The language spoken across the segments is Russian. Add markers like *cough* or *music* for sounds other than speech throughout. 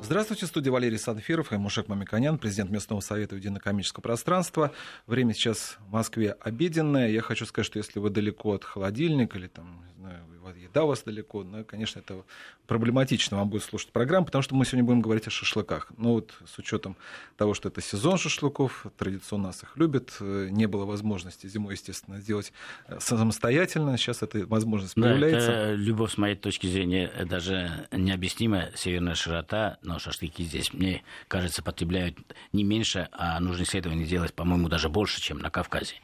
Здравствуйте, студия Валерий Санфиров и Мушек Мамиканян, президент местного совета единокомического пространства. Время сейчас в Москве обеденное. Я хочу сказать, что если вы далеко от холодильника или там, не знаю, еда у вас далеко, но, конечно, это проблематично вам будет слушать программу, потому что мы сегодня будем говорить о шашлыках. Ну вот с учетом того, что это сезон шашлыков, традиционно нас их любят, э, не было возможности зимой, естественно, сделать э, самостоятельно, сейчас эта возможность появляется. Это, любовь, с моей точки зрения, даже необъяснимая северная широта, но шашлыки здесь, мне кажется, потребляют не меньше, а нужно исследования делать, по-моему, даже больше, чем на Кавказе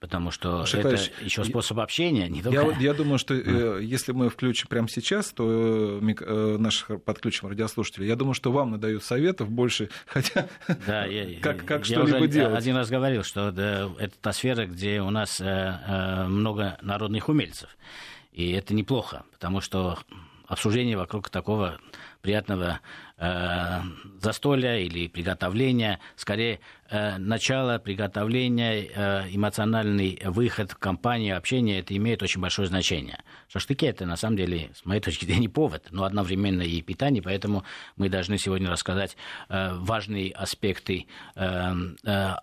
потому что Шитай, это еще способ общения. Не только... я, я думаю, что э, если мы включим прямо сейчас, то э, э, наших подключим радиослушателей, я думаю, что вам надают советов больше, *laughs* хотя да, я, как, как что-либо делать. один раз говорил, что да, это та сфера, где у нас э, э, много народных умельцев. И это неплохо, потому что обсуждение вокруг такого приятного э, застолья или приготовления, скорее э, начало приготовления, э, эмоциональный выход в компании, общение, это имеет очень большое значение. Шашлыки это на самом деле, с моей точки зрения, *laughs* повод, но одновременно и питание, поэтому мы должны сегодня рассказать э, важные аспекты э, э,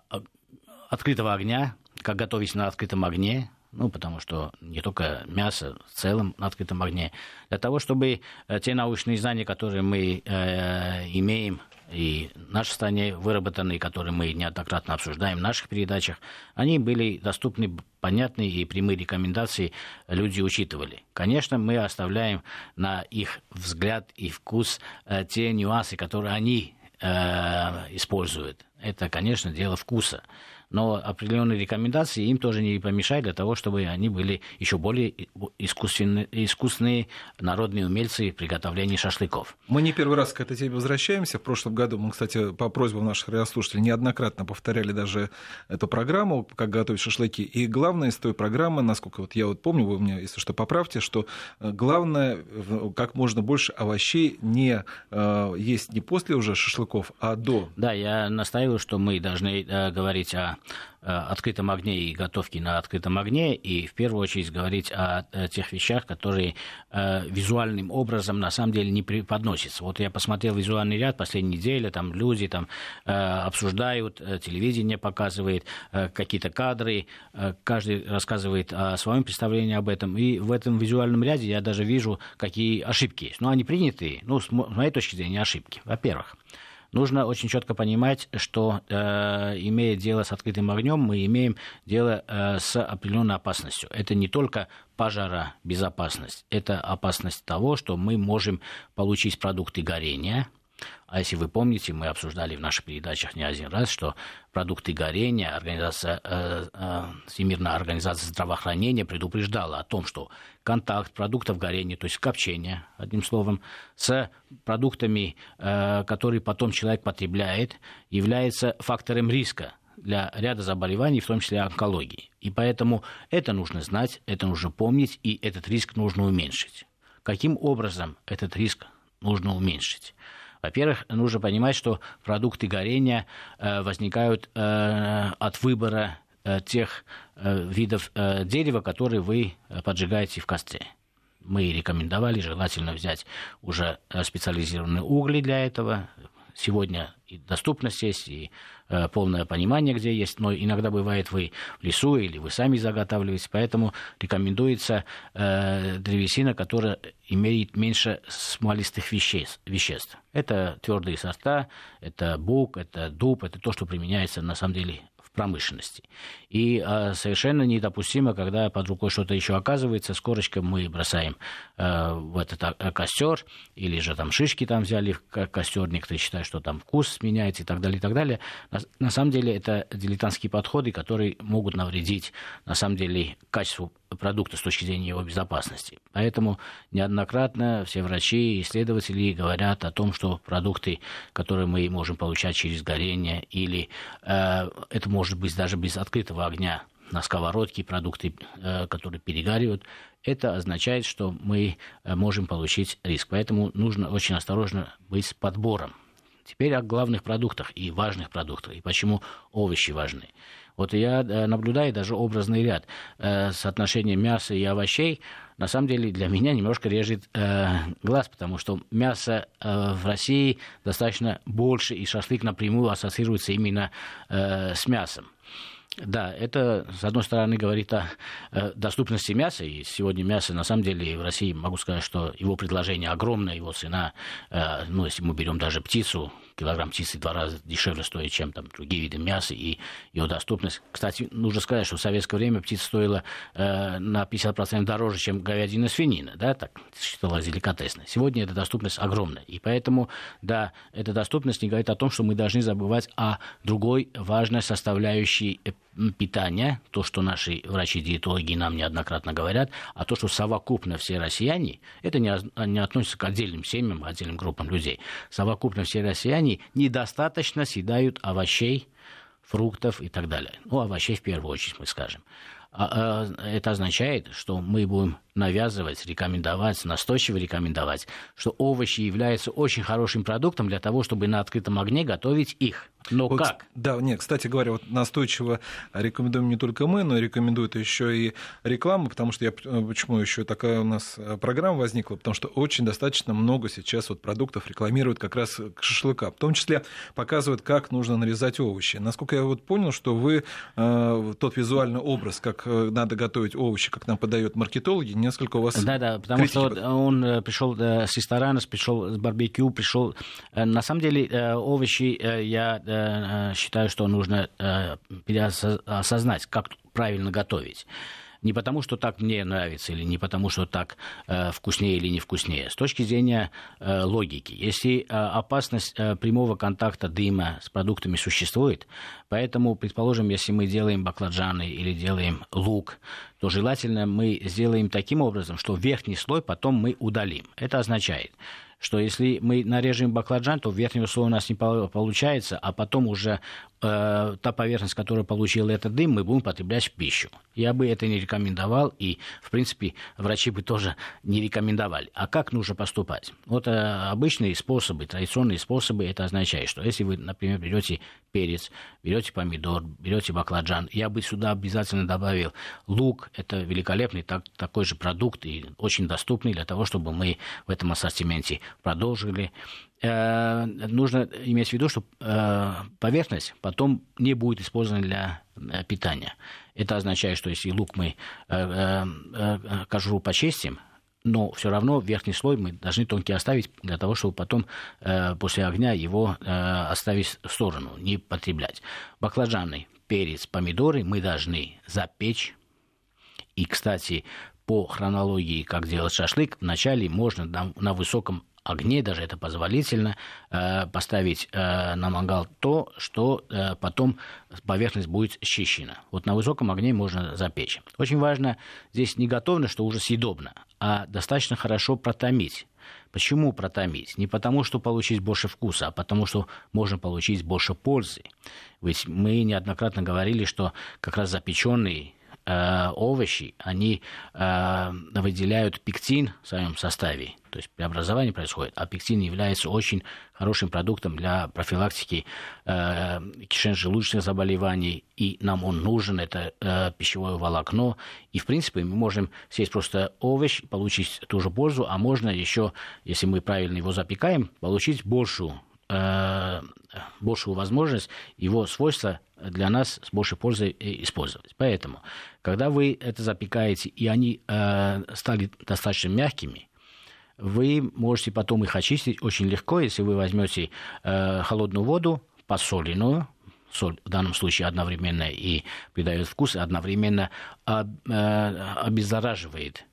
открытого огня, как готовить на открытом огне, ну, потому что не только мясо, в целом на открытом огне, для того, чтобы э, те научные знания, которые мы э, имеем, и в нашей стране выработанные, которые мы неоднократно обсуждаем в наших передачах, они были доступны, понятны и прямые рекомендации люди учитывали. Конечно, мы оставляем на их взгляд и вкус э, те нюансы, которые они э, используют. Это, конечно, дело вкуса но определенные рекомендации им тоже не помешают для того, чтобы они были еще более искусственные, искусные народные умельцы в приготовлении шашлыков. Мы не первый раз к этой теме возвращаемся. В прошлом году мы, кстати, по просьбам наших радиослушателей неоднократно повторяли даже эту программу, как готовить шашлыки. И главное из той программы, насколько вот я вот помню, вы меня, если что, поправьте, что э, главное, как можно больше овощей не э, есть не после уже шашлыков, а до. Да, я настаиваю, что мы должны э, говорить о Э, открытом огне и готовке на открытом огне, и в первую очередь говорить о, тех вещах, которые э, визуальным образом на самом деле не преподносятся. Вот я посмотрел визуальный ряд последней недели, там люди там э, обсуждают, телевидение показывает какие-то кадры, каждый рассказывает о своем представлении об этом, и в этом визуальном ряде я даже вижу, какие ошибки есть. Но они принятые, ну, с моей точки зрения, ошибки. Во-первых, нужно очень четко понимать, что э, имея дело с открытым огнем, мы имеем дело э, с определенной опасностью. Это не только пожаробезопасность, это опасность того, что мы можем получить продукты горения, а если вы помните, мы обсуждали в наших передачах не один раз, что продукты горения, организация, э, э, Всемирная организация здравоохранения предупреждала о том, что контакт продуктов горения, то есть копчение, одним словом, с продуктами, э, которые потом человек потребляет, является фактором риска для ряда заболеваний, в том числе онкологии. И поэтому это нужно знать, это нужно помнить, и этот риск нужно уменьшить. Каким образом этот риск нужно уменьшить? Во-первых, нужно понимать, что продукты горения э, возникают э, от выбора э, тех видов дерева, которые вы поджигаете в костре. Мы рекомендовали желательно взять уже специализированные угли для этого, сегодня и доступность есть, и полное понимание, где есть, но иногда бывает вы в лесу или вы сами заготавливаете, поэтому рекомендуется э, древесина, которая имеет меньше смолистых веществ. веществ. Это твердые сорта, это бук, это дуб, это то, что применяется на самом деле промышленности. И э, совершенно недопустимо, когда под рукой что-то еще оказывается, с корочкой мы бросаем э, в этот э, костер, или же там шишки там взяли в костер, некоторые считают, что там вкус меняется и так далее, и так далее. На, на самом деле это дилетантские подходы, которые могут навредить, на самом деле, качеству продукта с точки зрения его безопасности. Поэтому неоднократно все врачи и исследователи говорят о том, что продукты, которые мы можем получать через горение, или э, это может быть даже без открытого огня, на сковородке продукты, э, которые перегаривают, это означает, что мы э, можем получить риск. Поэтому нужно очень осторожно быть с подбором. Теперь о главных продуктах и важных продуктах, и почему овощи важны. Вот я э, наблюдаю даже образный ряд соотношения мяса и овощей. На самом деле для меня немножко режет э, глаз, потому что мясо э, в России достаточно больше, и шашлык напрямую ассоциируется именно э, с мясом. Да, это, с одной стороны, говорит о э, доступности мяса. И сегодня мясо, на самом деле, в России, могу сказать, что его предложение огромное, его цена, э, ну, если мы берем даже птицу, килограмм птицы два раза дешевле стоит, чем там другие виды мяса и ее доступность. Кстати, нужно сказать, что в советское время птица стоила э, на 50% дороже, чем говядина свинина, да, так считалось деликатесно. Сегодня эта доступность огромная, и поэтому, да, эта доступность не говорит о том, что мы должны забывать о другой важной составляющей питания, то, что наши врачи-диетологи нам неоднократно говорят, а то, что совокупно все россияне, это не, не относится к отдельным семьям, отдельным группам людей, совокупно все россияне недостаточно съедают овощей, фруктов и так далее. Ну, овощей в первую очередь мы скажем. А, а, это означает, что мы будем навязывать, рекомендовать, настойчиво рекомендовать, что овощи являются очень хорошим продуктом для того, чтобы на открытом огне готовить их. Но вот, как? Да, нет, кстати говоря, вот настойчиво рекомендуем не только мы, но и рекомендует еще и реклама, потому что я почему еще такая у нас э, программа возникла, потому что очень достаточно много сейчас вот продуктов рекламируют как раз к шашлыка, в том числе показывают, как нужно нарезать овощи. Насколько я вот понял, что вы э, тот визуальный образ, как э, надо готовить овощи, как нам подают маркетологи, несколько у вас. Да, да, потому что он э, пришел с ресторана, пришел с барбекю, пришел. На самом деле овощи я Э, считаю, что нужно э, осознать, как правильно готовить. Не потому, что так мне нравится, или не потому, что так э, вкуснее или не вкуснее. С точки зрения э, логики. Если э, опасность э, прямого контакта дыма с продуктами существует, поэтому, предположим, если мы делаем баклажаны или делаем лук, то желательно мы сделаем таким образом, что верхний слой потом мы удалим. Это означает, что если мы нарежем баклажан, то верхнего слоя у нас не получается, а потом уже э, та поверхность, которая получила этот дым, мы будем потреблять в пищу. Я бы это не рекомендовал, и, в принципе, врачи бы тоже не рекомендовали. А как нужно поступать? Вот э, обычные способы, традиционные способы, это означает, что если вы, например, берете перец, берете помидор, берете баклажан, я бы сюда обязательно добавил лук, это великолепный так, такой же продукт и очень доступный для того, чтобы мы в этом ассортименте продолжили. Э, нужно иметь в виду, что э, поверхность потом не будет использована для э, питания. Это означает, что если лук мы кожуру почистим, но все равно верхний слой мы должны тонкий оставить для того, чтобы потом после огня его оставить в сторону, не потреблять. Баклажаны, перец, помидоры мы должны запечь. И, кстати, по хронологии, как делать шашлык, вначале можно на, на высоком огне, даже это позволительно, э, поставить э, на мангал то, что э, потом поверхность будет счищена. Вот на высоком огне можно запечь. Очень важно здесь не готовно, что уже съедобно, а достаточно хорошо протомить. Почему протомить? Не потому, что получить больше вкуса, а потому, что можно получить больше пользы. Ведь мы неоднократно говорили, что как раз запеченный овощи, они э, выделяют пектин в своем составе, то есть преобразование происходит, а пектин является очень хорошим продуктом для профилактики э, кишечно-желудочных заболеваний, и нам он нужен, это э, пищевое волокно, и в принципе мы можем съесть просто овощ, получить ту же пользу, а можно еще, если мы правильно его запекаем, получить большую э, большую возможность его свойства для нас с большей пользой использовать. Поэтому, когда вы это запекаете, и они э, стали достаточно мягкими, вы можете потом их очистить очень легко, если вы возьмете э, холодную воду, посоленную, соль в данном случае одновременно и придает вкус, одновременно об, э, обеззараживает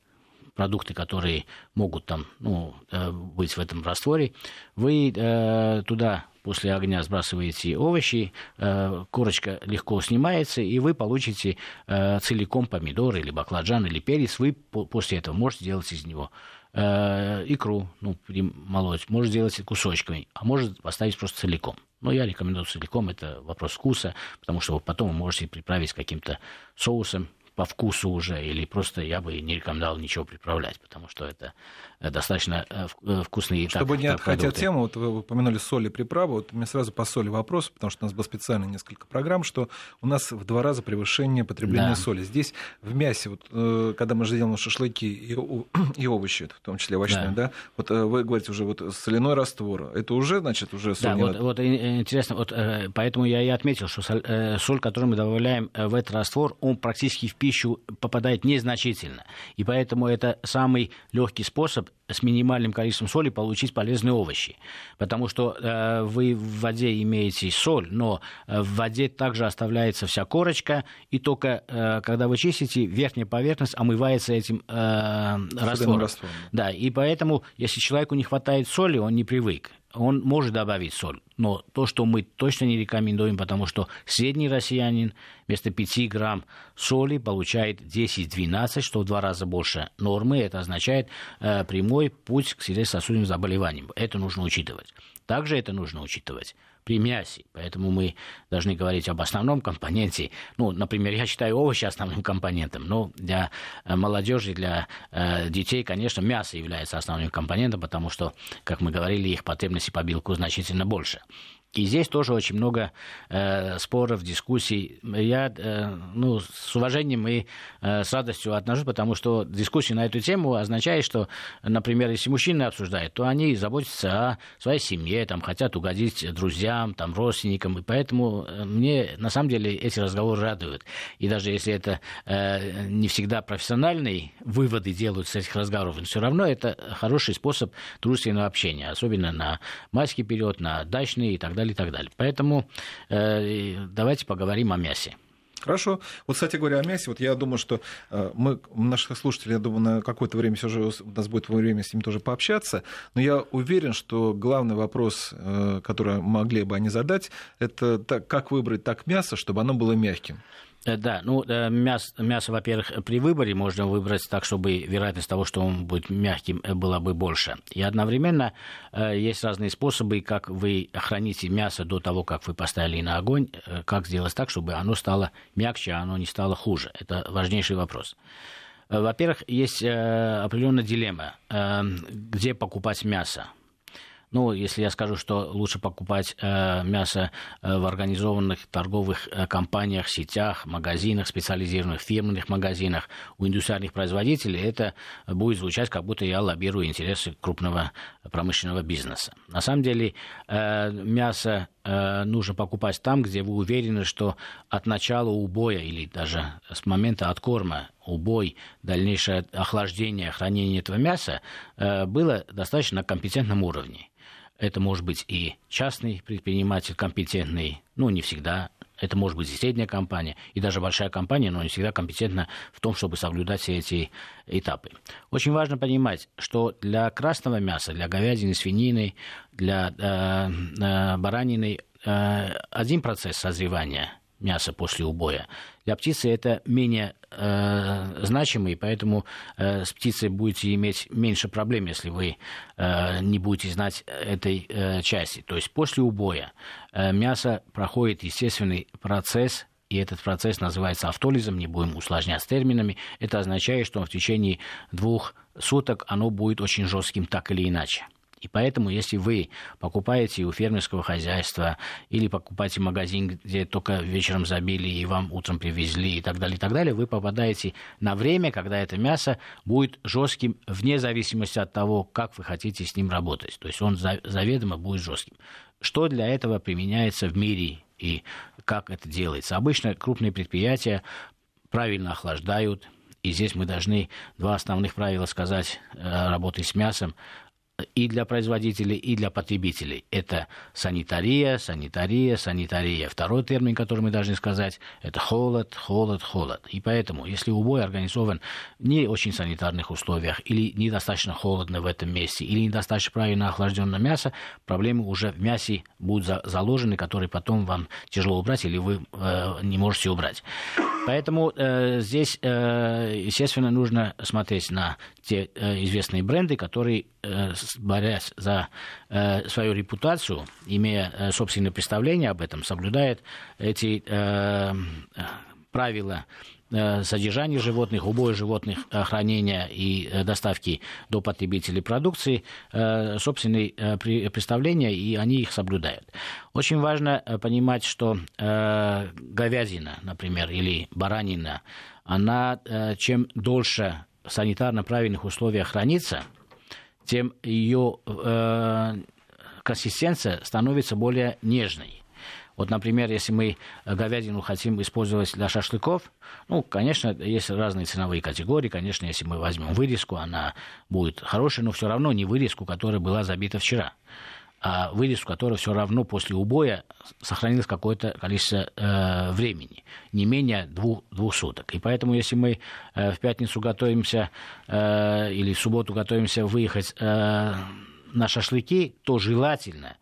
продукты, которые могут там ну, э, быть в этом растворе, вы э, туда после огня сбрасываете овощи, э, корочка легко снимается, и вы получите э, целиком помидор или баклажан или перец. Вы после этого можете делать из него э, икру, ну, молоть, может сделать кусочками, а может поставить просто целиком. Но я рекомендую целиком, это вопрос вкуса, потому что потом вы можете приправить каким-то соусом, по вкусу уже, или просто я бы не рекомендовал ничего приправлять, потому что это достаточно вкусные. Чтобы так, не отходя от темы, вот вы упомянули соль и приправы, вот мне сразу по соли вопрос, потому что у нас было специально несколько программ, что у нас в два раза превышение потребления да. соли. Здесь в мясе, вот, когда мы же делаем шашлыки и, *clears throat* и овощи, в том числе овощные, да, да вот вы говорите уже вот соляной раствор, это уже, значит, уже соль Да, вот, вот интересно, вот поэтому я и отметил, что соль, соль, которую мы добавляем в этот раствор, он практически в пищу попадает незначительно. И поэтому это самый легкий способ с минимальным количеством соли получить полезные овощи. Потому что э, вы в воде имеете соль, но э, в воде также оставляется вся корочка, и только э, когда вы чистите, верхняя поверхность омывается этим э, раствором. раствором. Да, и поэтому, если человеку не хватает соли, он не привык он может добавить соль. Но то, что мы точно не рекомендуем, потому что средний россиянин вместо 5 грамм соли получает 10-12, что в два раза больше нормы. Это означает э, прямой путь к сердечно-сосудистым заболеваниям. Это нужно учитывать. Также это нужно учитывать при мясе. Поэтому мы должны говорить об основном компоненте. Ну, например, я считаю овощи основным компонентом, но для э, молодежи, для э, детей, конечно, мясо является основным компонентом, потому что, как мы говорили, их потребности по белку значительно больше. И здесь тоже очень много э, споров, дискуссий. Я э, ну, с уважением и э, с радостью отношусь, потому что дискуссия на эту тему означает, что, например, если мужчины обсуждают, то они заботятся о своей семье, там, хотят угодить друзьям, там, родственникам. И поэтому э, мне на самом деле эти разговоры радуют. И даже если это э, не всегда профессиональные выводы делают с этих разговоров, но все равно это хороший способ дружественного общения, особенно на майский период, на дачный и так далее далее, и так далее. Поэтому э, давайте поговорим о мясе. Хорошо. Вот, кстати говоря, о мясе, вот я думаю, что э, мы, наших слушателей, я думаю, на какое-то время все же у нас будет время с ним тоже пообщаться, но я уверен, что главный вопрос, э, который могли бы они задать, это как выбрать так мясо, чтобы оно было мягким. Э, да, ну, э, мясо, мясо, во-первых, при выборе можно выбрать так, чтобы вероятность того, что он будет мягким, э, была бы больше. И одновременно есть разные способы, как вы храните мясо до того, как вы поставили на огонь, как сделать так, чтобы оно стало мягче, а оно не стало хуже. Это важнейший вопрос. Во-первых, есть определенная дилемма, где покупать мясо. Ну, если я скажу, что лучше покупать э, мясо э, в организованных торговых э, компаниях, сетях, магазинах, специализированных фирменных магазинах, у индустриальных производителей, это будет звучать, как будто я лоббирую интересы крупного промышленного бизнеса. На самом деле, э, мясо э, нужно покупать там, где вы уверены, что от начала убоя или даже с момента откорма убой, дальнейшее охлаждение, хранение этого мяса э, было достаточно на компетентном уровне. Это может быть и частный предприниматель компетентный, ну, не всегда. Это может быть и средняя компания, и даже большая компания, но не всегда компетентна в том, чтобы соблюдать все эти этапы. Очень важно понимать, что для красного мяса, для говядины, свинины, для э, э, баранины э, один процесс созревания мяса после убоя. Для птицы это менее э, значимый, поэтому э, с птицей будете иметь меньше проблем, если вы э, не будете знать этой э, части. То есть после убоя э, мясо проходит естественный процесс и этот процесс называется автолизом, не будем усложнять терминами. Это означает, что в течение двух суток оно будет очень жестким так или иначе. И поэтому, если вы покупаете у фермерского хозяйства или покупаете магазин, где только вечером забили и вам утром привезли и так далее, и так далее, вы попадаете на время, когда это мясо будет жестким вне зависимости от того, как вы хотите с ним работать. То есть он заведомо будет жестким. Что для этого применяется в мире и как это делается? Обычно крупные предприятия правильно охлаждают, и здесь мы должны два основных правила сказать э, работы с мясом и для производителей, и для потребителей. Это санитария, санитария, санитария. Второй термин, который мы должны сказать, это холод, холод, холод. И поэтому, если убой организован не очень санитарных условиях, или недостаточно холодно в этом месте, или недостаточно правильно охлажденное мясо, проблемы уже в мясе будут заложены, которые потом вам тяжело убрать, или вы э, не можете убрать. Поэтому э, здесь, э, естественно, нужно смотреть на те э, известные бренды, которые, борясь за э, свою репутацию, имея э, собственное представление об этом, соблюдают эти э, правила содержания животных, убоя животных, хранения и доставки до потребителей продукции собственные представления, и они их соблюдают. Очень важно понимать, что говядина, например, или баранина, она чем дольше в санитарно правильных условиях хранится, тем ее э, консистенция становится более нежной. Вот, например, если мы говядину хотим использовать для шашлыков, ну, конечно, есть разные ценовые категории. Конечно, если мы возьмем вырезку, она будет хорошей, но все равно не вырезку, которая была забита вчера а вырезку, которая все равно после убоя сохранилось какое-то количество э, времени, не менее двух, двух суток. И поэтому, если мы э, в пятницу готовимся э, или в субботу готовимся выехать э, на шашлыки, то желательно,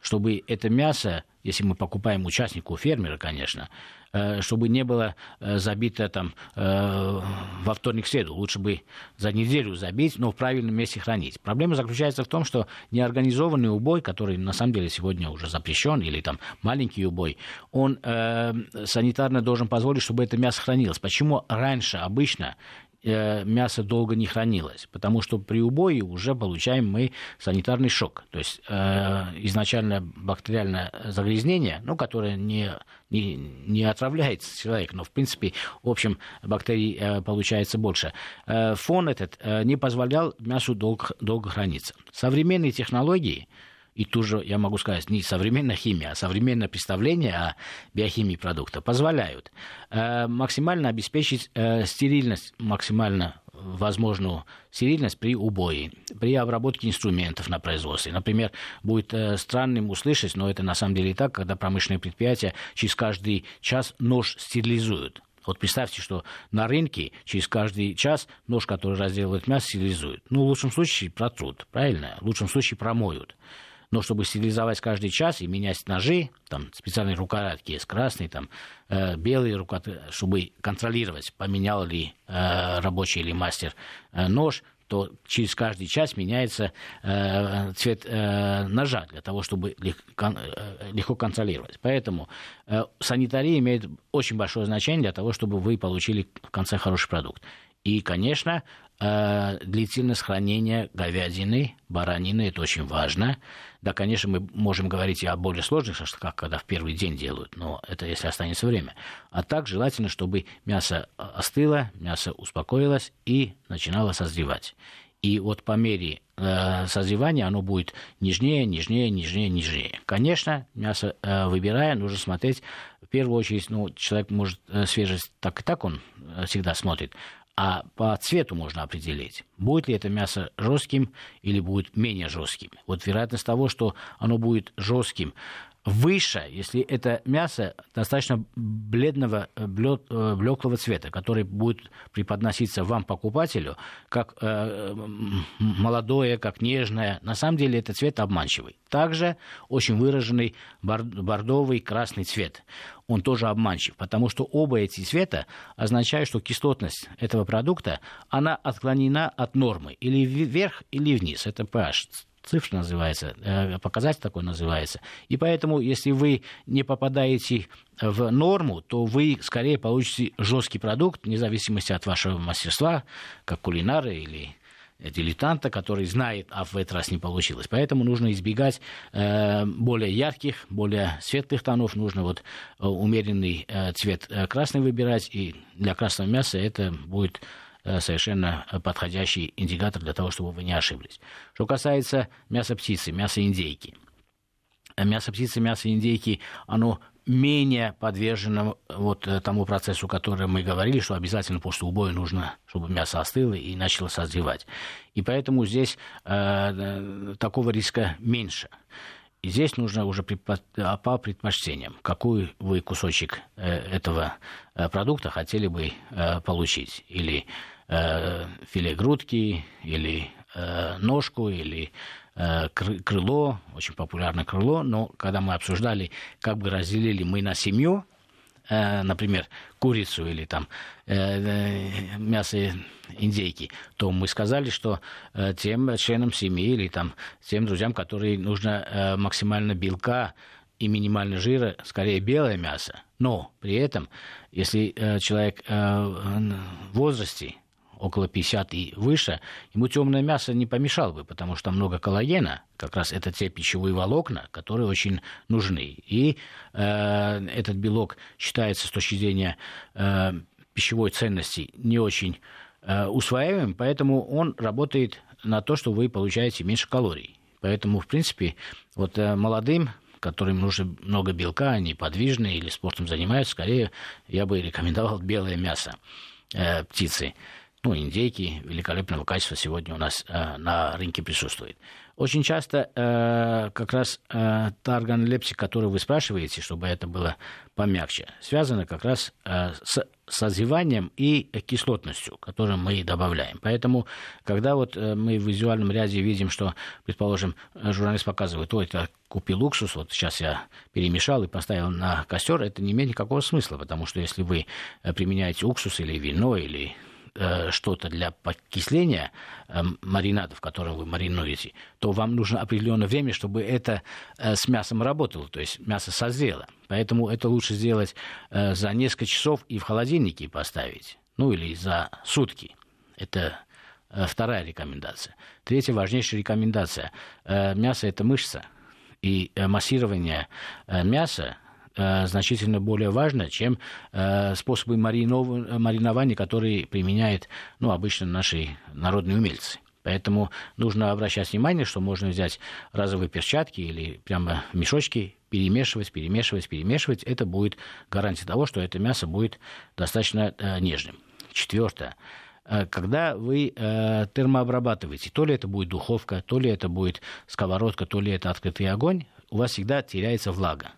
чтобы это мясо, если мы покупаем участнику фермера, конечно, Э, чтобы не было э, забито там э, во вторник среду. Лучше бы за неделю забить, но в правильном месте хранить. Проблема заключается в том, что неорганизованный убой, который на самом деле сегодня уже запрещен, или там маленький убой, он э, санитарно должен позволить, чтобы это мясо хранилось. Почему раньше обычно мясо долго не хранилось, потому что при убое уже получаем мы санитарный шок. То есть э, изначально бактериальное загрязнение, ну, которое не, не, не отравляется человек, но в принципе, в общем, бактерий э, получается больше. Э, фон этот э, не позволял мясу долго, долго храниться. Современные технологии, и тоже, я могу сказать, не современная химия, а современное представление о биохимии продукта позволяют э, максимально обеспечить э, стерильность, максимально возможную стерильность при убое, при обработке инструментов на производстве. Например, будет э, странным услышать, но это на самом деле и так, когда промышленные предприятия через каждый час нож стерилизуют. Вот представьте, что на рынке через каждый час нож, который разделывает мясо, стерилизуют. Ну, в лучшем случае протрут, правильно? В лучшем случае промоют но чтобы стилизовать каждый час и менять ножи, там специальные рукоятки есть красные, там э, белые рукоятки, чтобы контролировать, поменял ли э, рабочий или мастер э, нож, то через каждый час меняется э, цвет э, ножа для того, чтобы легко, э, легко контролировать. Поэтому э, санитария имеет очень большое значение для того, чтобы вы получили в конце хороший продукт. И, конечно, э, длительность хранения говядины, баранины, это очень важно. Да, конечно, мы можем говорить и о более сложных шашлыках, когда в первый день делают, но это если останется время. А так желательно, чтобы мясо остыло, мясо успокоилось и начинало созревать. И вот по мере э, созревания оно будет нежнее, нежнее, нежнее, нежнее. Конечно, мясо э, выбирая, нужно смотреть, в первую очередь, ну, человек может э, свежесть так и так он э, всегда смотрит, а по цвету можно определить, будет ли это мясо жестким или будет менее жестким. Вот вероятность того, что оно будет жестким, выше, если это мясо достаточно бледного, э, блеклого цвета, который будет преподноситься вам, покупателю, как э, молодое, как нежное. На самом деле это цвет обманчивый. Также очень выраженный бордовый красный цвет. Он тоже обманчив, потому что оба эти цвета означают, что кислотность этого продукта, она отклонена от нормы или вверх, или вниз. Это pH цифра называется, э, показатель такой называется. И поэтому, если вы не попадаете в норму, то вы скорее получите жесткий продукт, вне зависимости от вашего мастерства, как кулинара или дилетанта, который знает, а в этот раз не получилось. Поэтому нужно избегать э, более ярких, более светлых тонов. Нужно вот э, умеренный э, цвет э, красный выбирать. И для красного мяса это будет Э, совершенно подходящий индикатор для того, чтобы вы не ошиблись. Что касается мяса птицы, мяса индейки. Э, мясо птицы, мясо индейки, оно менее подвержено вот э, тому процессу, о котором мы говорили, что обязательно после убоя нужно, чтобы мясо остыло и начало созревать. И поэтому здесь э, такого риска меньше. И здесь нужно уже а, по предпочтениям, какой вы кусочек этого продукта хотели бы получить. Или э, филе грудки или э, ножку или э, крыло, очень популярное крыло, но когда мы обсуждали, как бы разделили мы на семью, например, курицу или там мясо индейки, то мы сказали, что тем членам семьи или там тем друзьям, которые нужно максимально белка и минимально жира, скорее белое мясо. Но при этом, если человек э, в возрасте, около 50 и выше, ему темное мясо не помешало бы, потому что много коллагена, как раз это те пищевые волокна, которые очень нужны. И э, этот белок считается с точки зрения э, пищевой ценности не очень э, усваиваемым, поэтому он работает на то, что вы получаете меньше калорий. Поэтому, в принципе, вот э, молодым которым нужно много белка, они подвижные или спортом занимаются, скорее я бы рекомендовал белое мясо э, птицы. Ну, индейки великолепного качества сегодня у нас э, на рынке присутствует. Очень часто э, как раз э, та органолептика, которую вы спрашиваете, чтобы это было помягче, связана как раз э, с созреванием и кислотностью, которую мы добавляем. Поэтому, когда вот э, мы в визуальном ряде видим, что, предположим, журналист показывает, ой, это купил уксус, вот сейчас я перемешал и поставил на костер, это не имеет никакого смысла, потому что если вы э, применяете уксус или вино или что-то для подкисления э, маринада, в котором вы маринуете, то вам нужно определенное время, чтобы это э, с мясом работало, то есть мясо созрело. Поэтому это лучше сделать э, за несколько часов и в холодильнике поставить, ну или за сутки. Это э, вторая рекомендация. Третья важнейшая рекомендация. Э, мясо – это мышца, и э, массирование э, мяса Э, значительно более важно, чем э, способы маринов... маринования, которые применяют ну, обычно наши народные умельцы. Поэтому нужно обращать внимание, что можно взять разовые перчатки или прямо мешочки, перемешивать, перемешивать, перемешивать. Это будет гарантия того, что это мясо будет достаточно э, нежным. Четвертое когда вы э, термообрабатываете, то ли это будет духовка, то ли это будет сковородка, то ли это открытый огонь, у вас всегда теряется влага.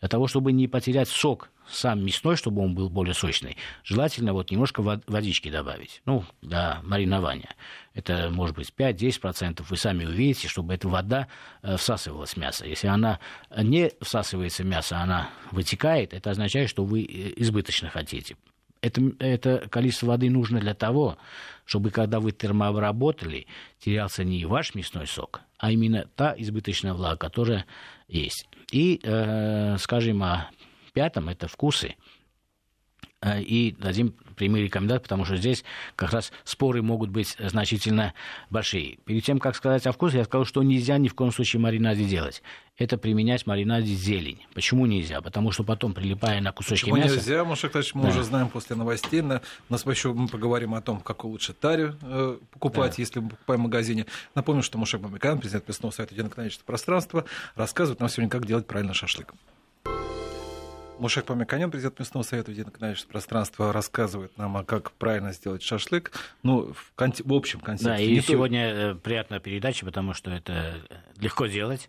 Для того, чтобы не потерять сок сам мясной, чтобы он был более сочный, желательно вот немножко водички добавить, ну, для маринования. Это может быть 5-10%, вы сами увидите, чтобы эта вода э, всасывалась в мясо. Если она не всасывается в мясо, она вытекает, это означает, что вы э, избыточно хотите. Это, это количество воды нужно для того, чтобы когда вы термообработали, терялся не ваш мясной сок, а именно та избыточная влага, которая есть. И э, скажем о пятом, это вкусы. Э, и дадим прямые рекомендации, потому что здесь как раз споры могут быть значительно большие. Перед тем, как сказать о вкусе, я скажу, что нельзя ни в коем случае маринаде делать. Это применять маринаде зелень. Почему нельзя? Потому что потом, прилипая на кусочки Почему мяса... нельзя, Маша Клач, мы да. уже знаем после новостей. На, нас еще мы поговорим о том, как лучше тарю э, покупать, да. если мы покупаем в магазине. Напомню, что Мушек Мамикан, президент Мясного совета Единоэкономического пространства, рассказывает нам сегодня, как делать правильно шашлык. Мушек Памиканян, президент Местного совета единоэкономического пространства, рассказывает нам, а как правильно сделать шашлык. Ну, в, конте... в общем контексте. Да, и Не сегодня то... приятная передача, потому что это легко делать.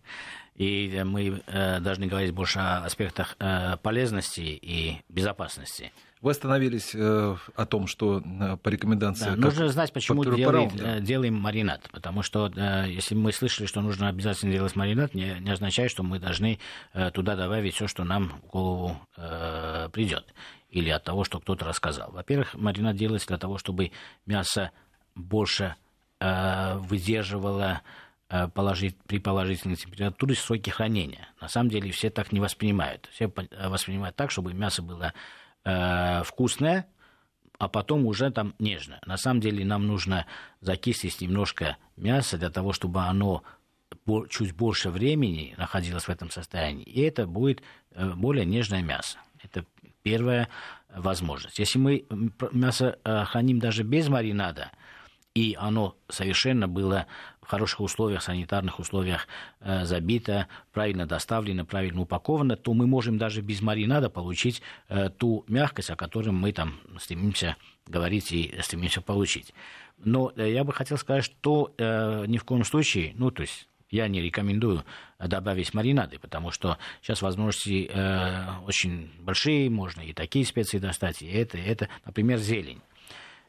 И мы э, должны говорить больше о аспектах э, полезности и безопасности. Вы остановились э, о том, что э, по рекомендации... Да, нужно знать, почему делаем, да? делаем маринад. Потому что э, если мы слышали, что нужно обязательно делать маринад, не, не означает, что мы должны э, туда добавить все, что нам в голову э, придет. Или от того, что кто-то рассказал. Во-первых, маринад делается для того, чтобы мясо больше э, выдерживало э, положить, при положительной температуре сроки хранения. На самом деле все так не воспринимают. Все воспринимают так, чтобы мясо было э, вкусное, а потом уже там нежно. На самом деле нам нужно закислить немножко мяса для того, чтобы оно чуть больше времени находилось в этом состоянии, и это будет э, более нежное мясо. Это первая возможность. Если мы мясо э, храним даже без маринада, и оно совершенно было в хороших условиях, санитарных условиях э, забито, правильно доставлено, правильно упаковано, то мы можем даже без маринада получить э, ту мягкость, о которой мы там стремимся говорить и стремимся получить. Но э, я бы хотел сказать, что э, ни в коем случае, ну, то есть я не рекомендую добавить маринады, потому что сейчас возможности э, очень большие, можно и такие специи достать, и это, и это, например, зелень.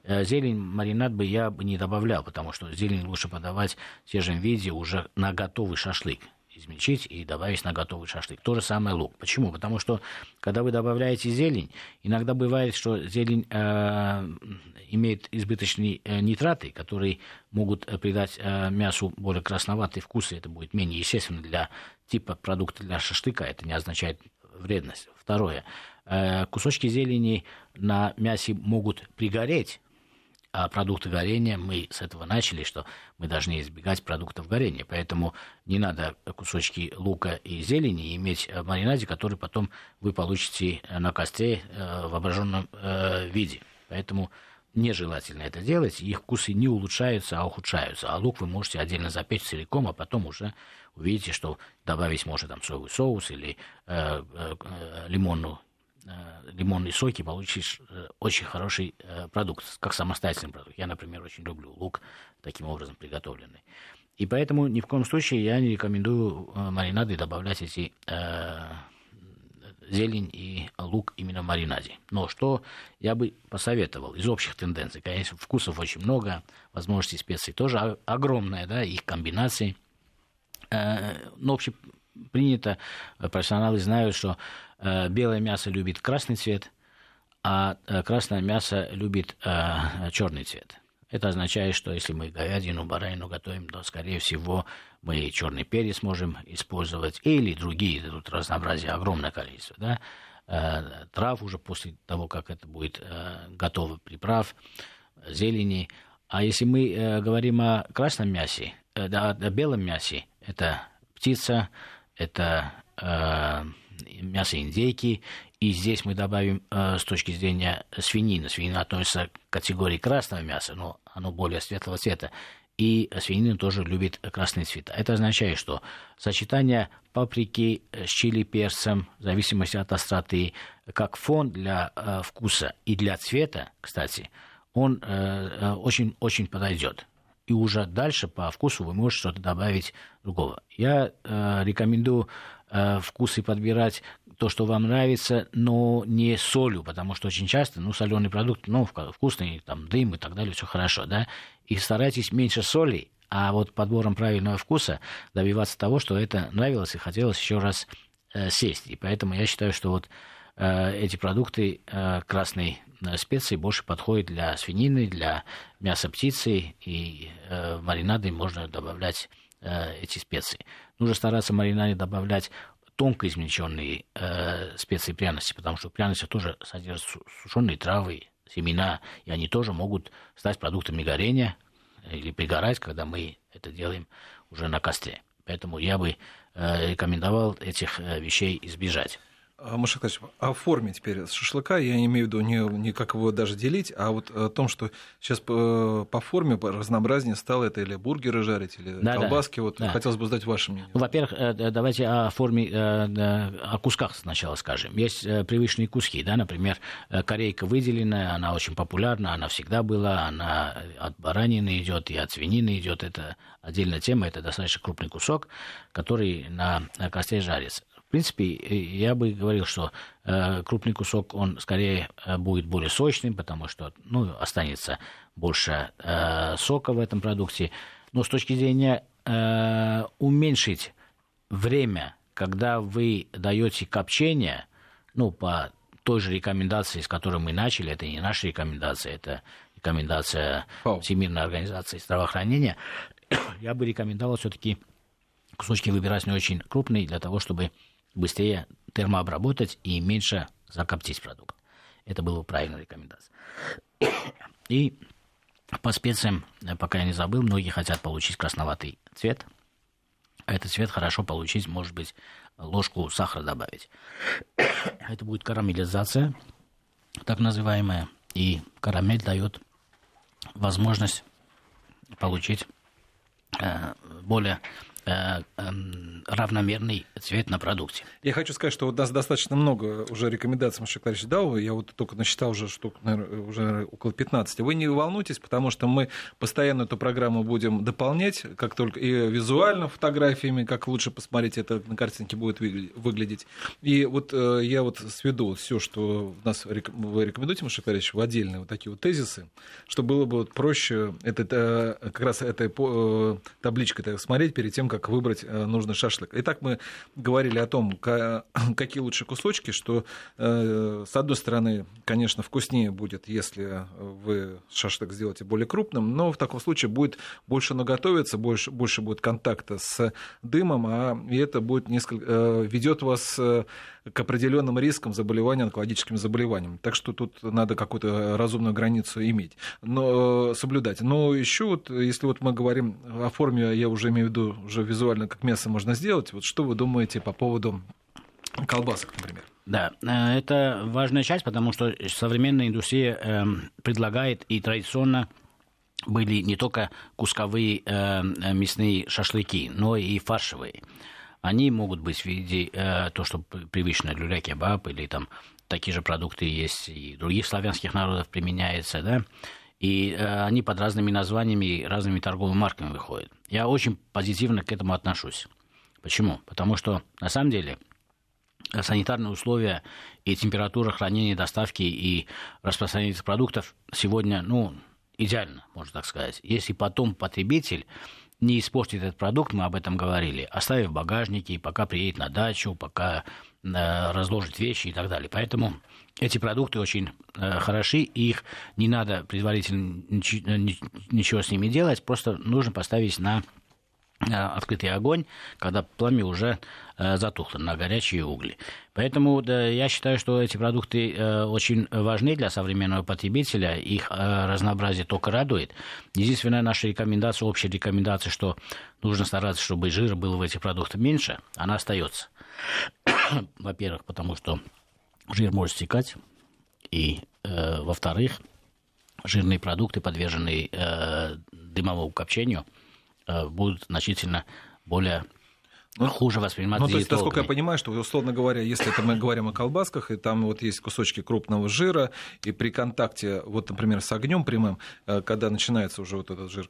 Э, зелень, маринад бы я бы не добавлял, потому что зелень лучше подавать в свежем виде уже на готовый шашлык. измельчить и добавить на готовый шашлык. То же самое лук. Почему? Потому что, когда вы добавляете зелень, иногда бывает, что зелень э, имеет избыточные э, нитраты, которые могут э, придать э, мясу более красноватый вкус, и это будет менее естественно для типа продукта для шашлыка. Это не означает вредность. Второе. Э, кусочки зелени на мясе могут пригореть, а продукты горения, мы с этого начали, что мы должны избегать продуктов горения. Поэтому не надо кусочки лука и зелени иметь в маринаде, который потом вы получите на костре э, в ображенном э, виде. Поэтому нежелательно это делать, их вкусы не улучшаются, а ухудшаются. А лук вы можете отдельно запечь целиком, а потом уже увидите, что добавить можно там соевый соус или э, э, лимонную Э, лимонные соки, получишь э, очень хороший э, продукт, как самостоятельный продукт. Я, например, очень люблю лук таким образом приготовленный. И поэтому ни в коем случае я не рекомендую маринады добавлять эти зелень и лук именно в маринаде. Но что я бы посоветовал из общих тенденций? Конечно, вкусов очень много, возможностей специй тоже огромная, да, их комбинаций. Но общепринято, профессионалы знают, что Э, белое мясо любит красный цвет, а э, красное мясо любит э, черный цвет. Это означает, что если мы говядину, баранину готовим, то, скорее всего, мы черный перец можем использовать или другие, тут разнообразие огромное количество, да, трав уже после того, как это будет готово, приправ, зелени. А если мы говорим о красном мясе, о белом мясе, это птица, это мясо индейки. И здесь мы добавим э, с точки зрения свинины. Свинина относится к категории красного мяса, но оно более светлого цвета. И свинина тоже любит красные цвета. Это означает, что сочетание паприки с чили перцем, в зависимости от остроты, как фон для э, вкуса и для цвета, кстати, он очень-очень э, подойдет и уже дальше по вкусу вы можете что-то добавить другого. Я э, рекомендую э, вкусы подбирать то, что вам нравится, но не солью, потому что очень часто, ну, соленый продукт, ну, вкусный, там, дым и так далее, все хорошо, да, и старайтесь меньше соли, а вот подбором правильного вкуса добиваться того, что это нравилось и хотелось еще раз э, сесть. И поэтому я считаю, что вот э, эти продукты э, красной Э, специи больше подходит для свинины, для мяса птицы, и э, маринады можно добавлять э, эти специи. Нужно стараться в маринаде добавлять тонко измельченные э, специи и пряности, потому что пряности тоже содержат сушеные травы, семена, и они тоже могут стать продуктами горения или пригорать, когда мы это делаем уже на костре. Поэтому я бы э, рекомендовал этих э, вещей избежать. А, Маша о форме теперь шашлыка, я не имею в виду не, не как его даже делить, а вот о том, что сейчас по, по форме по разнообразнее стало это или бургеры жарить, или да, колбаски. Да, вот да. хотелось бы знать ваше мнение. Ну, во-первых, э, давайте о форме, э, о кусках сначала скажем. Есть э, привычные куски, да, например, корейка выделенная, она очень популярна, она всегда была, она от баранины идет и от свинины идет, это отдельная тема, это достаточно крупный кусок, который на костре жарится. В принципе, я бы говорил, что э, крупный кусок, он скорее э, будет более сочным, потому что ну, останется больше э, сока в этом продукте. Но с точки зрения э, уменьшить время, когда вы даете копчение, ну, по той же рекомендации, с которой мы начали, это не наша рекомендация, это рекомендация oh. Всемирной организации здравоохранения, *coughs* я бы рекомендовал все-таки кусочки выбирать не очень крупные, для того, чтобы быстрее термообработать и меньше закоптить продукт. Это было правильная рекомендация. И по специям, пока я не забыл, многие хотят получить красноватый цвет. А этот цвет хорошо получить, может быть, ложку сахара добавить. Это будет карамелизация, так называемая. И карамель дает возможность получить э, более Э, равномерный цвет на продукте. Я хочу сказать, что у нас достаточно много уже рекомендаций Маша Кларич дал. Я вот только насчитал уже штук, наверное, уже около 15. Вы не волнуйтесь, потому что мы постоянно эту программу будем дополнять, как только и визуально фотографиями, как лучше посмотреть это на картинке будет выглядеть. И вот э, я вот сведу все, что у нас вы рекомендуете, Маша Кларич, в отдельные вот такие вот тезисы, чтобы было бы вот проще это, э, как раз этой табличкой смотреть перед тем, как как выбрать нужный шашлык. Итак, мы говорили о том, *coughs* какие лучше кусочки, что, с одной стороны, конечно, вкуснее будет, если вы шашлык сделаете более крупным, но в таком случае будет больше наготовиться, больше, больше будет контакта с дымом, а и это будет несколько, ведет вас к определенным рискам заболевания онкологическими заболеваниями. Так что тут надо какую-то разумную границу иметь, но соблюдать. Но еще вот, если вот мы говорим о форме, я уже имею в виду, уже визуально как мясо можно сделать, вот что вы думаете по поводу колбасок, например? Да, э, это важная часть, потому что современная индустрия э, предлагает и традиционно были не только кусковые э, мясные шашлыки, но и фаршевые. Они могут быть в виде э, то, что привычно люля-кебаб или там такие же продукты есть и других славянских народов применяется, да, и э, они под разными названиями, разными торговыми марками выходят. Я очень позитивно к этому отношусь. Почему? Потому что на самом деле санитарные условия и температура хранения, доставки и распространения этих продуктов сегодня, ну, идеально, можно так сказать. Если потом потребитель не испортит этот продукт, мы об этом говорили, оставив в багажнике, пока приедет на дачу, пока э, разложит вещи и так далее. Поэтому эти продукты очень э, хороши, и их не надо предварительно ничего, ничего с ними делать, просто нужно поставить на Э, открытый огонь, когда пламя уже э, затухло на горячие угли. Поэтому да, я считаю, что эти продукты э, очень важны для современного потребителя. Их разнообразие только радует. Единственная наша рекомендация, общая рекомендация, что нужно стараться, чтобы жира было в этих продуктах меньше, она остается. *coughs* Во-первых, потому что жир может стекать. И, во-вторых, жирные продукты, подверженные дымовому копчению – Э, будут значительно более ну, хуже восприниматься Ну, то есть, насколько я понимаю, что, условно говоря, если это мы говорим о колбасках, и там вот есть кусочки крупного жира, и при контакте, вот, например, с огнем прямым, э, когда начинается уже вот этот жир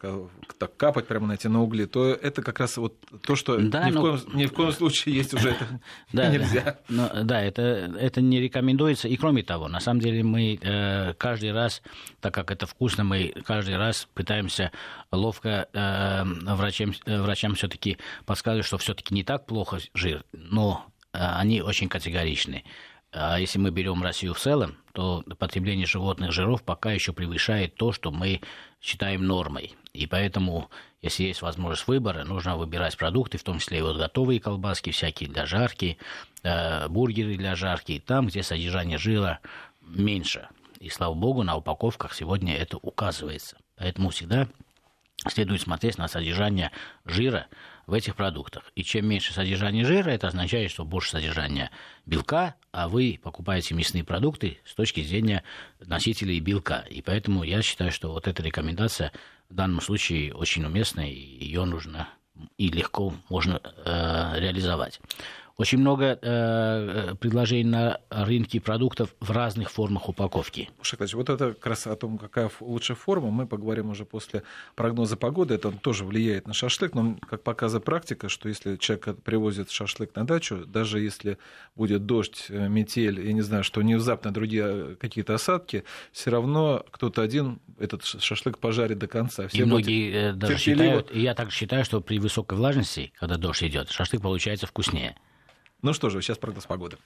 так капать прямо на эти на угли, то это как раз вот то, что да, ни, но... в коем, ни в коем случае есть уже это *laughs* да, нельзя. Но, да, это, это не рекомендуется. И кроме того, на самом деле мы э, каждый раз, так как это вкусно, мы каждый раз пытаемся ловко врачам, врачам все-таки подсказывать, что все-таки не так плохо жир, но а, они очень категоричны. А если мы берем Россию в целом, то потребление животных жиров пока еще превышает то, что мы считаем нормой. И поэтому, если есть возможность выбора, нужно выбирать продукты, в том числе и вот готовые колбаски, всякие для жарки, э, бургеры для жарки, там, где содержание жира меньше. И слава богу, на упаковках сегодня это указывается. Поэтому всегда следует смотреть на содержание жира в этих продуктах. И чем меньше содержание жира, это означает, что больше содержания белка, а вы покупаете мясные продукты с точки зрения носителей белка. И поэтому я считаю, что вот эта рекомендация в данном случае очень уместная, и ее нужно и легко можно э, реализовать. Очень много э, предложений на рынке продуктов в разных формах упаковки. Шаклач, вот это как раз о том, какая лучшая форма, мы поговорим уже после прогноза погоды. Это тоже влияет на шашлык, но, как показывает практика, что если человек привозит шашлык на дачу, даже если будет дождь, э, метель, я не знаю, что внезапно другие э, какие-то осадки, все равно кто-то один этот шашлык пожарит до конца. Все и многие э, даже считают, и я также считаю, что при высокой влажности, когда дождь идет, шашлык получается вкуснее. Ну что же, сейчас прогноз погоды.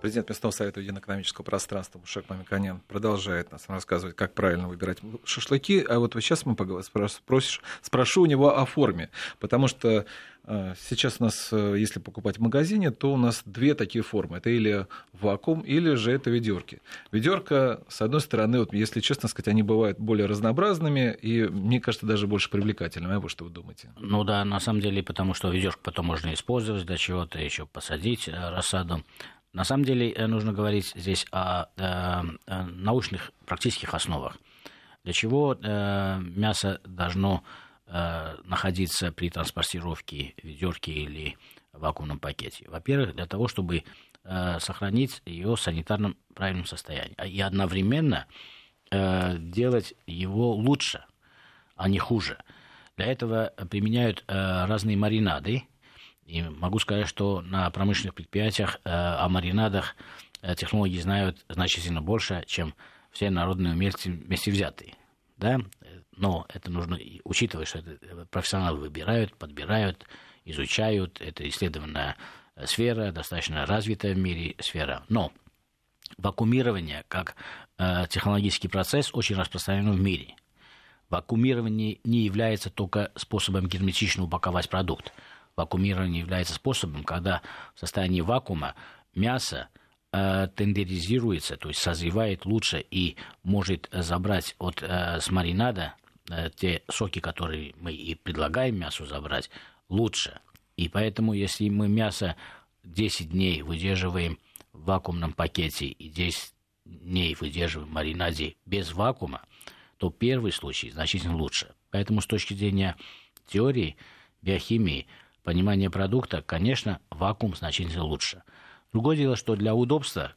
Президент Местного совета единоэкономического пространства Мушек Мамиканян продолжает нас рассказывать, как правильно выбирать шашлыки. А вот сейчас мы спросишь, спрошу у него о форме, потому что э, сейчас у нас, э, если покупать в магазине, то у нас две такие формы. Это или вакуум, или же это ведерки. Ведерка, с одной стороны, вот, если честно сказать, они бывают более разнообразными и, мне кажется, даже больше привлекательными. А вы что вы думаете? Ну да, на самом деле, потому что ведерко потом можно использовать для чего-то, еще посадить э, рассаду. На самом деле э, нужно говорить здесь о, о, э, о научных практических основах. Для чего э, мясо должно э, находиться при транспортировке в ведерке или в вакуумном пакете? Во-первых, для того, чтобы э, сохранить ее в санитарном правильном состоянии. А и одновременно э, делать его лучше, а не хуже. Для этого применяют э, разные маринады, и могу сказать, что на промышленных предприятиях э, о маринадах э, технологии знают значительно больше, чем все народные умельцы вместе взятые. Да? Но это нужно учитывать, что это профессионалы выбирают, подбирают, изучают. Это исследованная сфера, достаточно развитая в мире сфера. Но вакуумирование как э, технологический процесс очень распространен в мире. Вакуумирование не является только способом герметично упаковать продукт. Вакуумирование является способом, когда в состоянии вакуума мясо э, тендеризируется, то есть созревает лучше и может забрать от, э, с маринада э, те соки, которые мы и предлагаем мясу забрать, лучше. И поэтому, если мы мясо 10 дней выдерживаем в вакуумном пакете и 10 дней выдерживаем в маринаде без вакуума, то первый случай значительно лучше. Поэтому с точки зрения теории, биохимии, понимания продукта, конечно, вакуум значительно лучше. Другое дело, что для удобства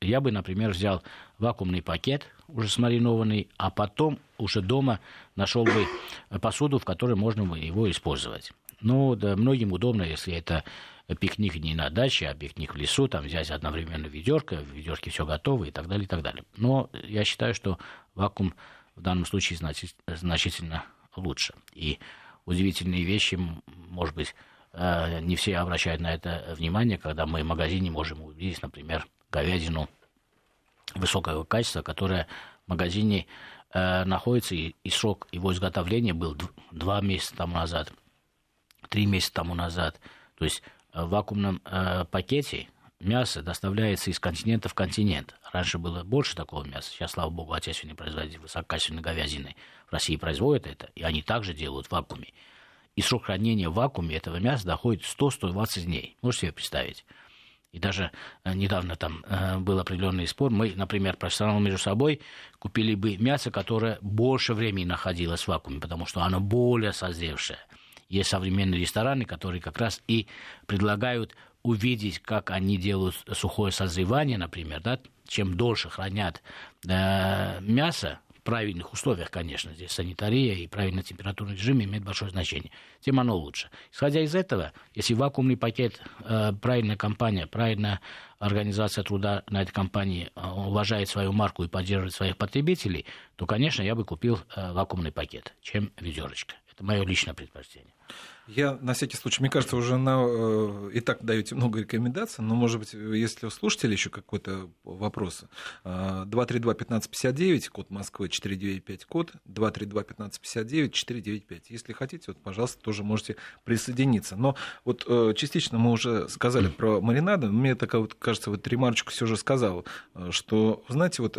я бы, например, взял вакуумный пакет, уже смаринованный, а потом уже дома нашел бы посуду, в которой можно его использовать. Ну, да, многим удобно, если это пикник не на даче, а пикник в лесу, там взять одновременно ведерко, в ведерке все готово и так далее, и так далее. Но я считаю, что вакуум в данном случае значительно лучше. И удивительные вещи, может быть, э, не все обращают на это внимание, когда мы в магазине можем увидеть, например, говядину высокого качества, которая в магазине э, находится, и, срок его изготовления был два месяца тому назад, три месяца тому назад. То есть в вакуумном э, пакете мясо доставляется из континента в континент. Раньше было больше такого мяса. Сейчас, слава богу, отечественные производители высококачественной говядины в России производят это, и они также делают в вакууме. И срок хранения в вакууме этого мяса доходит 100-120 дней. Можете себе представить? И даже э, недавно там э, был определенный спор. Мы, например, профессионалы между собой купили бы мясо, которое больше времени находилось в вакууме, потому что оно более созревшее. Есть современные рестораны, которые как раз и предлагают увидеть, как они делают сухое созревание, например, да, чем дольше хранят э, мясо, в правильных условиях, конечно, здесь санитария и правильный температурный режим имеет большое значение, тем оно лучше. Исходя из этого, если вакуумный пакет, э, правильная компания, правильная организация труда на этой компании э, уважает свою марку и поддерживает своих потребителей, то, конечно, я бы купил э, вакуумный пакет, чем ведерочка. Это мое личное предпочтение. Я на всякий случай, мне кажется, уже на, э, и так даете много рекомендаций, но, может быть, если у слушателей еще какой-то вопрос. 232-1559, код Москвы, 495 код, 232-1559, 495. Если хотите, вот, пожалуйста, тоже можете присоединиться. Но вот э, частично мы уже сказали про маринады. Мне такая вот, кажется, вот ремарочку все же сказал, э, что, знаете, вот,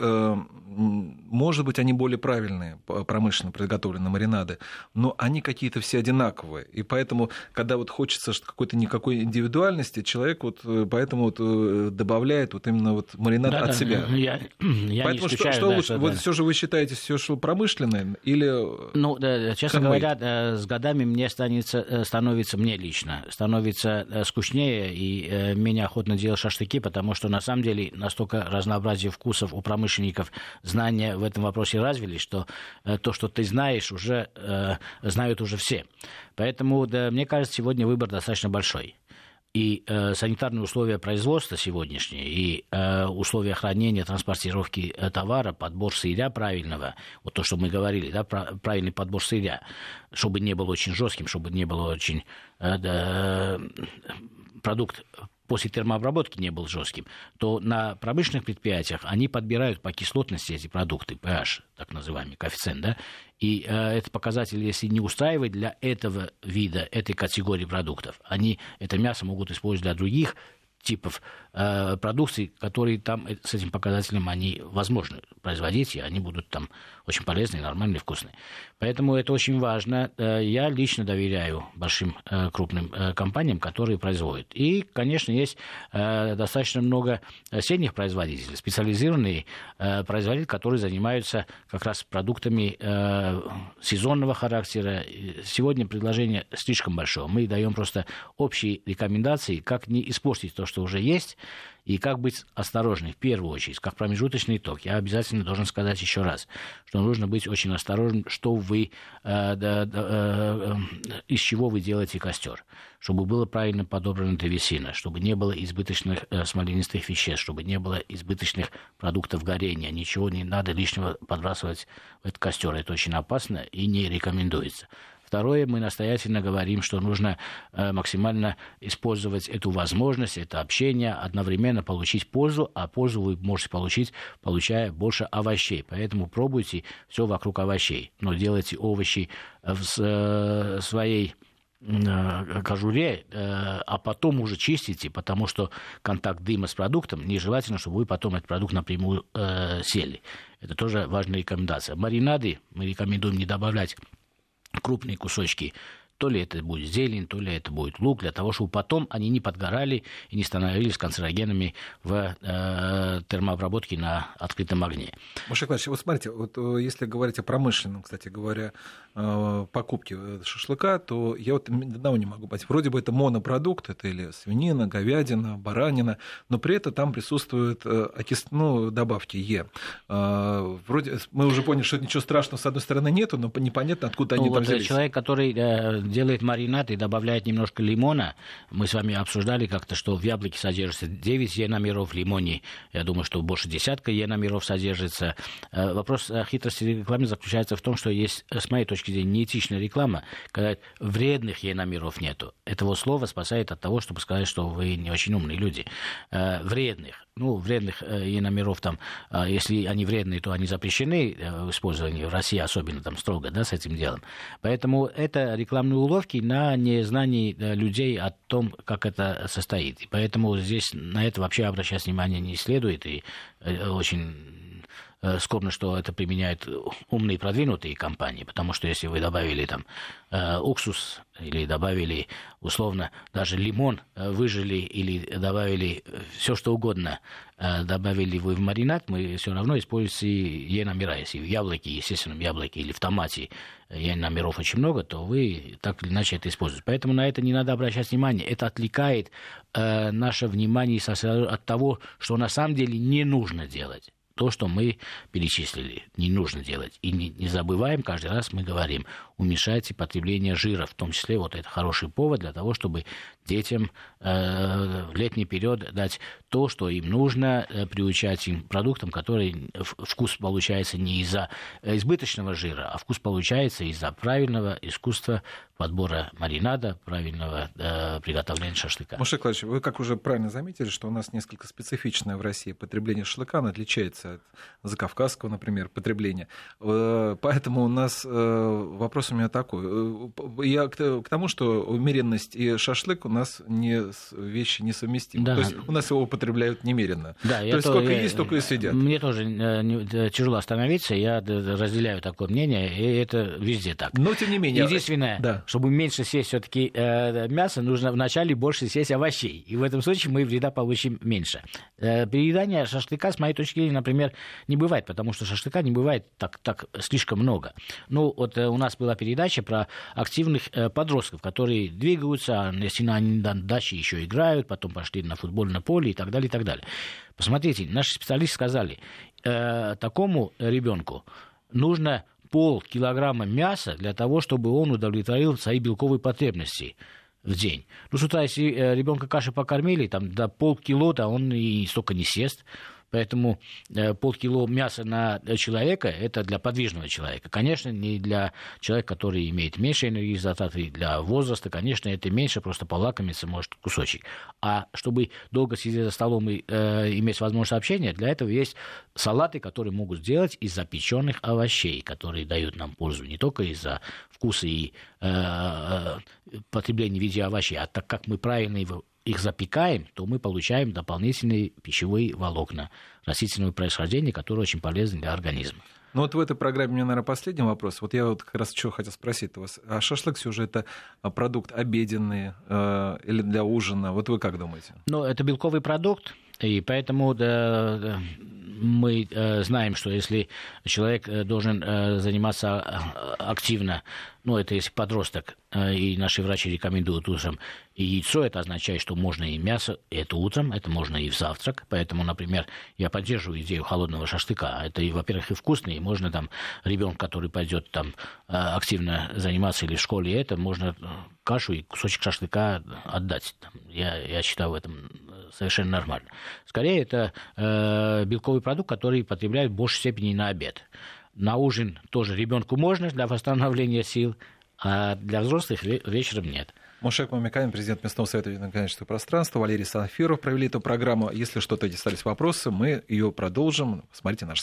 может быть, они более правильные, промышленно приготовленные маринады, но они какие-то все одинаковые. И поэтому, когда вот хочется какой-то никакой индивидуальности, человек вот э, поэтому вот э, добавляет вот именно вот маринад да, от да, себя. Я, *clears throat* я поэтому что, что да, лучше? Что, вот да. все же вы считаете все, что промышленное или... Ну, да, честно говоря, с годами мне станется, э, становится, мне лично, становится скучнее и менее охотно делать шашлыки, потому что на самом деле настолько разнообразие вкусов у промышленников, знания в этом вопросе развились, что то, что ты знаешь, уже знают уже все. Поэтому, да, мне кажется, сегодня выбор достаточно большой. И э, санитарные условия производства сегодняшние, и э, условия хранения, транспортировки э, товара, подбор сырья правильного, вот то, что мы говорили, да, правильный подбор сырья, чтобы не был очень жестким, чтобы не было очень э, да, продукт после термообработки не был жестким, то на промышленных предприятиях они подбирают по кислотности эти продукты, pH, так называемый коэффициент, да, и э, этот показатель, если не устраивает для этого вида, этой категории продуктов, они это мясо могут использовать для других типов продукции, которые там э, с этим показателем они возможны производить, и они будут там очень полезные, нормальные, вкусные. Поэтому это очень важно. Э, я лично доверяю большим э, крупным э, компаниям, которые производят. И, конечно, есть э, достаточно много средних производителей, специализированные э, производители, которые занимаются как раз продуктами э, сезонного характера. Сегодня предложение слишком большое. Мы даем просто общие рекомендации, как не испортить то, что уже есть, и как быть осторожным в первую очередь, как промежуточный итог. Я обязательно должен сказать еще раз, что нужно быть очень осторожным, что вы, э, да, э, из чего вы делаете костер, чтобы было правильно подобрана древесина, чтобы не было избыточных э, смоленистых веществ, чтобы не было избыточных продуктов горения, ничего не надо лишнего подбрасывать в этот костер. Это очень опасно и не рекомендуется. Второе, мы настоятельно говорим, что нужно э, максимально использовать эту возможность, это общение, одновременно получить пользу, а пользу вы можете получить, получая больше овощей. Поэтому пробуйте все вокруг овощей, но делайте овощи в э, своей э, кожуре, а потом уже чистите, потому что контакт дыма с продуктом нежелательно, чтобы вы потом этот продукт напрямую сели. Это тоже важная рекомендация. Маринады мы рекомендуем не добавлять крупные кусочки то ли это будет зелень, то ли это будет лук, для того, чтобы потом они не подгорали и не становились канцерогенами в э, термообработке на открытом огне. Маша Николаевич, вот смотрите, вот э, если говорить о промышленном, кстати говоря, э, покупке э, шашлыка, то я вот давно не могу понять. Вроде бы это монопродукт, это или свинина, говядина, баранина, но при этом там присутствуют окис... ну, добавки Е. Вроде мы уже поняли, что ничего страшного с одной стороны нету, но непонятно, откуда ну, они вот там взялись. Человек, который делает маринад и добавляет немножко лимона. Мы с вами обсуждали как-то, что в яблоке содержится 9 еномеров, в лимоне, я думаю, что больше десятка еномеров содержится. Э, вопрос хитрости рекламы заключается в том, что есть, с моей точки зрения, неэтичная реклама, когда вредных еномеров нету. Этого слова спасает от того, чтобы сказать, что вы не очень умные люди. Э, вредных ну, вредных э, номеров там, э, если они вредные, то они запрещены э, в использовании в России, особенно там строго, да, с этим делом. Поэтому это рекламные уловки на незнании э, людей о том, как это состоит. И поэтому здесь на это вообще обращать внимание не следует, и э, очень Э, скорбно, что это применяют умные продвинутые компании, потому что если вы добавили там э, уксус или добавили условно даже лимон, э, выжили или добавили все что угодно, добавили вы в маринад, мы все равно используете е номера. Если в яблоке, естественно, в яблоке или в томате е номеров очень много, то вы так или иначе это используете. Поэтому на это не надо обращать внимание. Это отвлекает э, наше внимание от того, что на самом деле не нужно делать то, что мы перечислили, не нужно делать. И не, не забываем, каждый раз мы говорим, уменьшайте потребление жира, в том числе вот это хороший повод для того, чтобы детям э, в летний период дать то, что им нужно, э, приучать им продуктам, которые вкус получается не из-за избыточного жира, а вкус получается из-за правильного искусства подбора маринада, правильного э, приготовления шашлыка. Маша Николаевич, вы как уже правильно заметили, что у нас несколько специфичное в России потребление шашлыка, оно отличается от закавказского, например, потребления. Э, поэтому у нас э, вопрос у меня такой. Э, я к тому, что умеренность и шашлык у нас не, вещи несовместимы. Да. То есть у нас его употребляют немеренно. Да, то есть то, сколько я, есть, столько и съедят. Мне тоже тяжело остановиться, я разделяю такое мнение, и это везде так. Но тем не менее. Единственное, да чтобы меньше съесть все-таки э, мясо, нужно вначале больше съесть овощей. И в этом случае мы вреда получим меньше. Э, переедания шашлыка, с моей точки зрения, например, не бывает, потому что шашлыка не бывает так, так слишком много. Ну, вот э, у нас была передача про активных э, подростков, которые двигаются, а если они на даче еще играют, потом пошли на футбольное поле и так далее, и так далее. Посмотрите, наши специалисты сказали, э, такому ребенку нужно полкилограмма мяса для того, чтобы он удовлетворил свои белковые потребности в день. Ну, с утра, если э, ребенка каши покормили, там до полкило-то он и столько не съест. Поэтому э, полкило мяса на человека – это для подвижного человека. Конечно, не для человека, который имеет меньше энергии затраты, для возраста, конечно, это меньше, просто полакомиться может кусочек. А чтобы долго сидеть за столом и э, иметь возможность общения, для этого есть салаты, которые могут сделать из запеченных овощей, которые дают нам пользу не только из-за вкуса и э, э потребления в виде овощей, а так как мы правильно его их запекаем, то мы получаем дополнительные пищевые волокна растительного происхождения, которые очень полезны для организма. Ну вот в этой программе у меня, наверное, последний вопрос. Вот я вот как раз что хотел спросить у вас. А шашлык все же это а, продукт обеденный э, или для ужина? Вот вы как думаете? Ну, это белковый продукт, и поэтому да, мы э, знаем, что если человек э, должен э, заниматься активно, ну, это если подросток, и наши врачи рекомендуют утром и яйцо, это означает, что можно и мясо, это утром, это можно и в завтрак. Поэтому, например, я поддерживаю идею холодного шашлыка. Это, во-первых, и вкусно, и можно там ребенок, который пойдет там активно заниматься или в школе, это можно кашу и кусочек шашлыка отдать. Я, я считаю в этом совершенно нормально. Скорее, это э, белковый продукт, который потребляют в большей степени на обед. На ужин тоже ребенку можно для восстановления сил, а для взрослых вечером нет. Мушек Мамиканин, президент Местного совета Единоконечного пространства, Валерий Санфиров провели эту программу. Если что-то остались вопросы, мы ее продолжим. Смотрите наш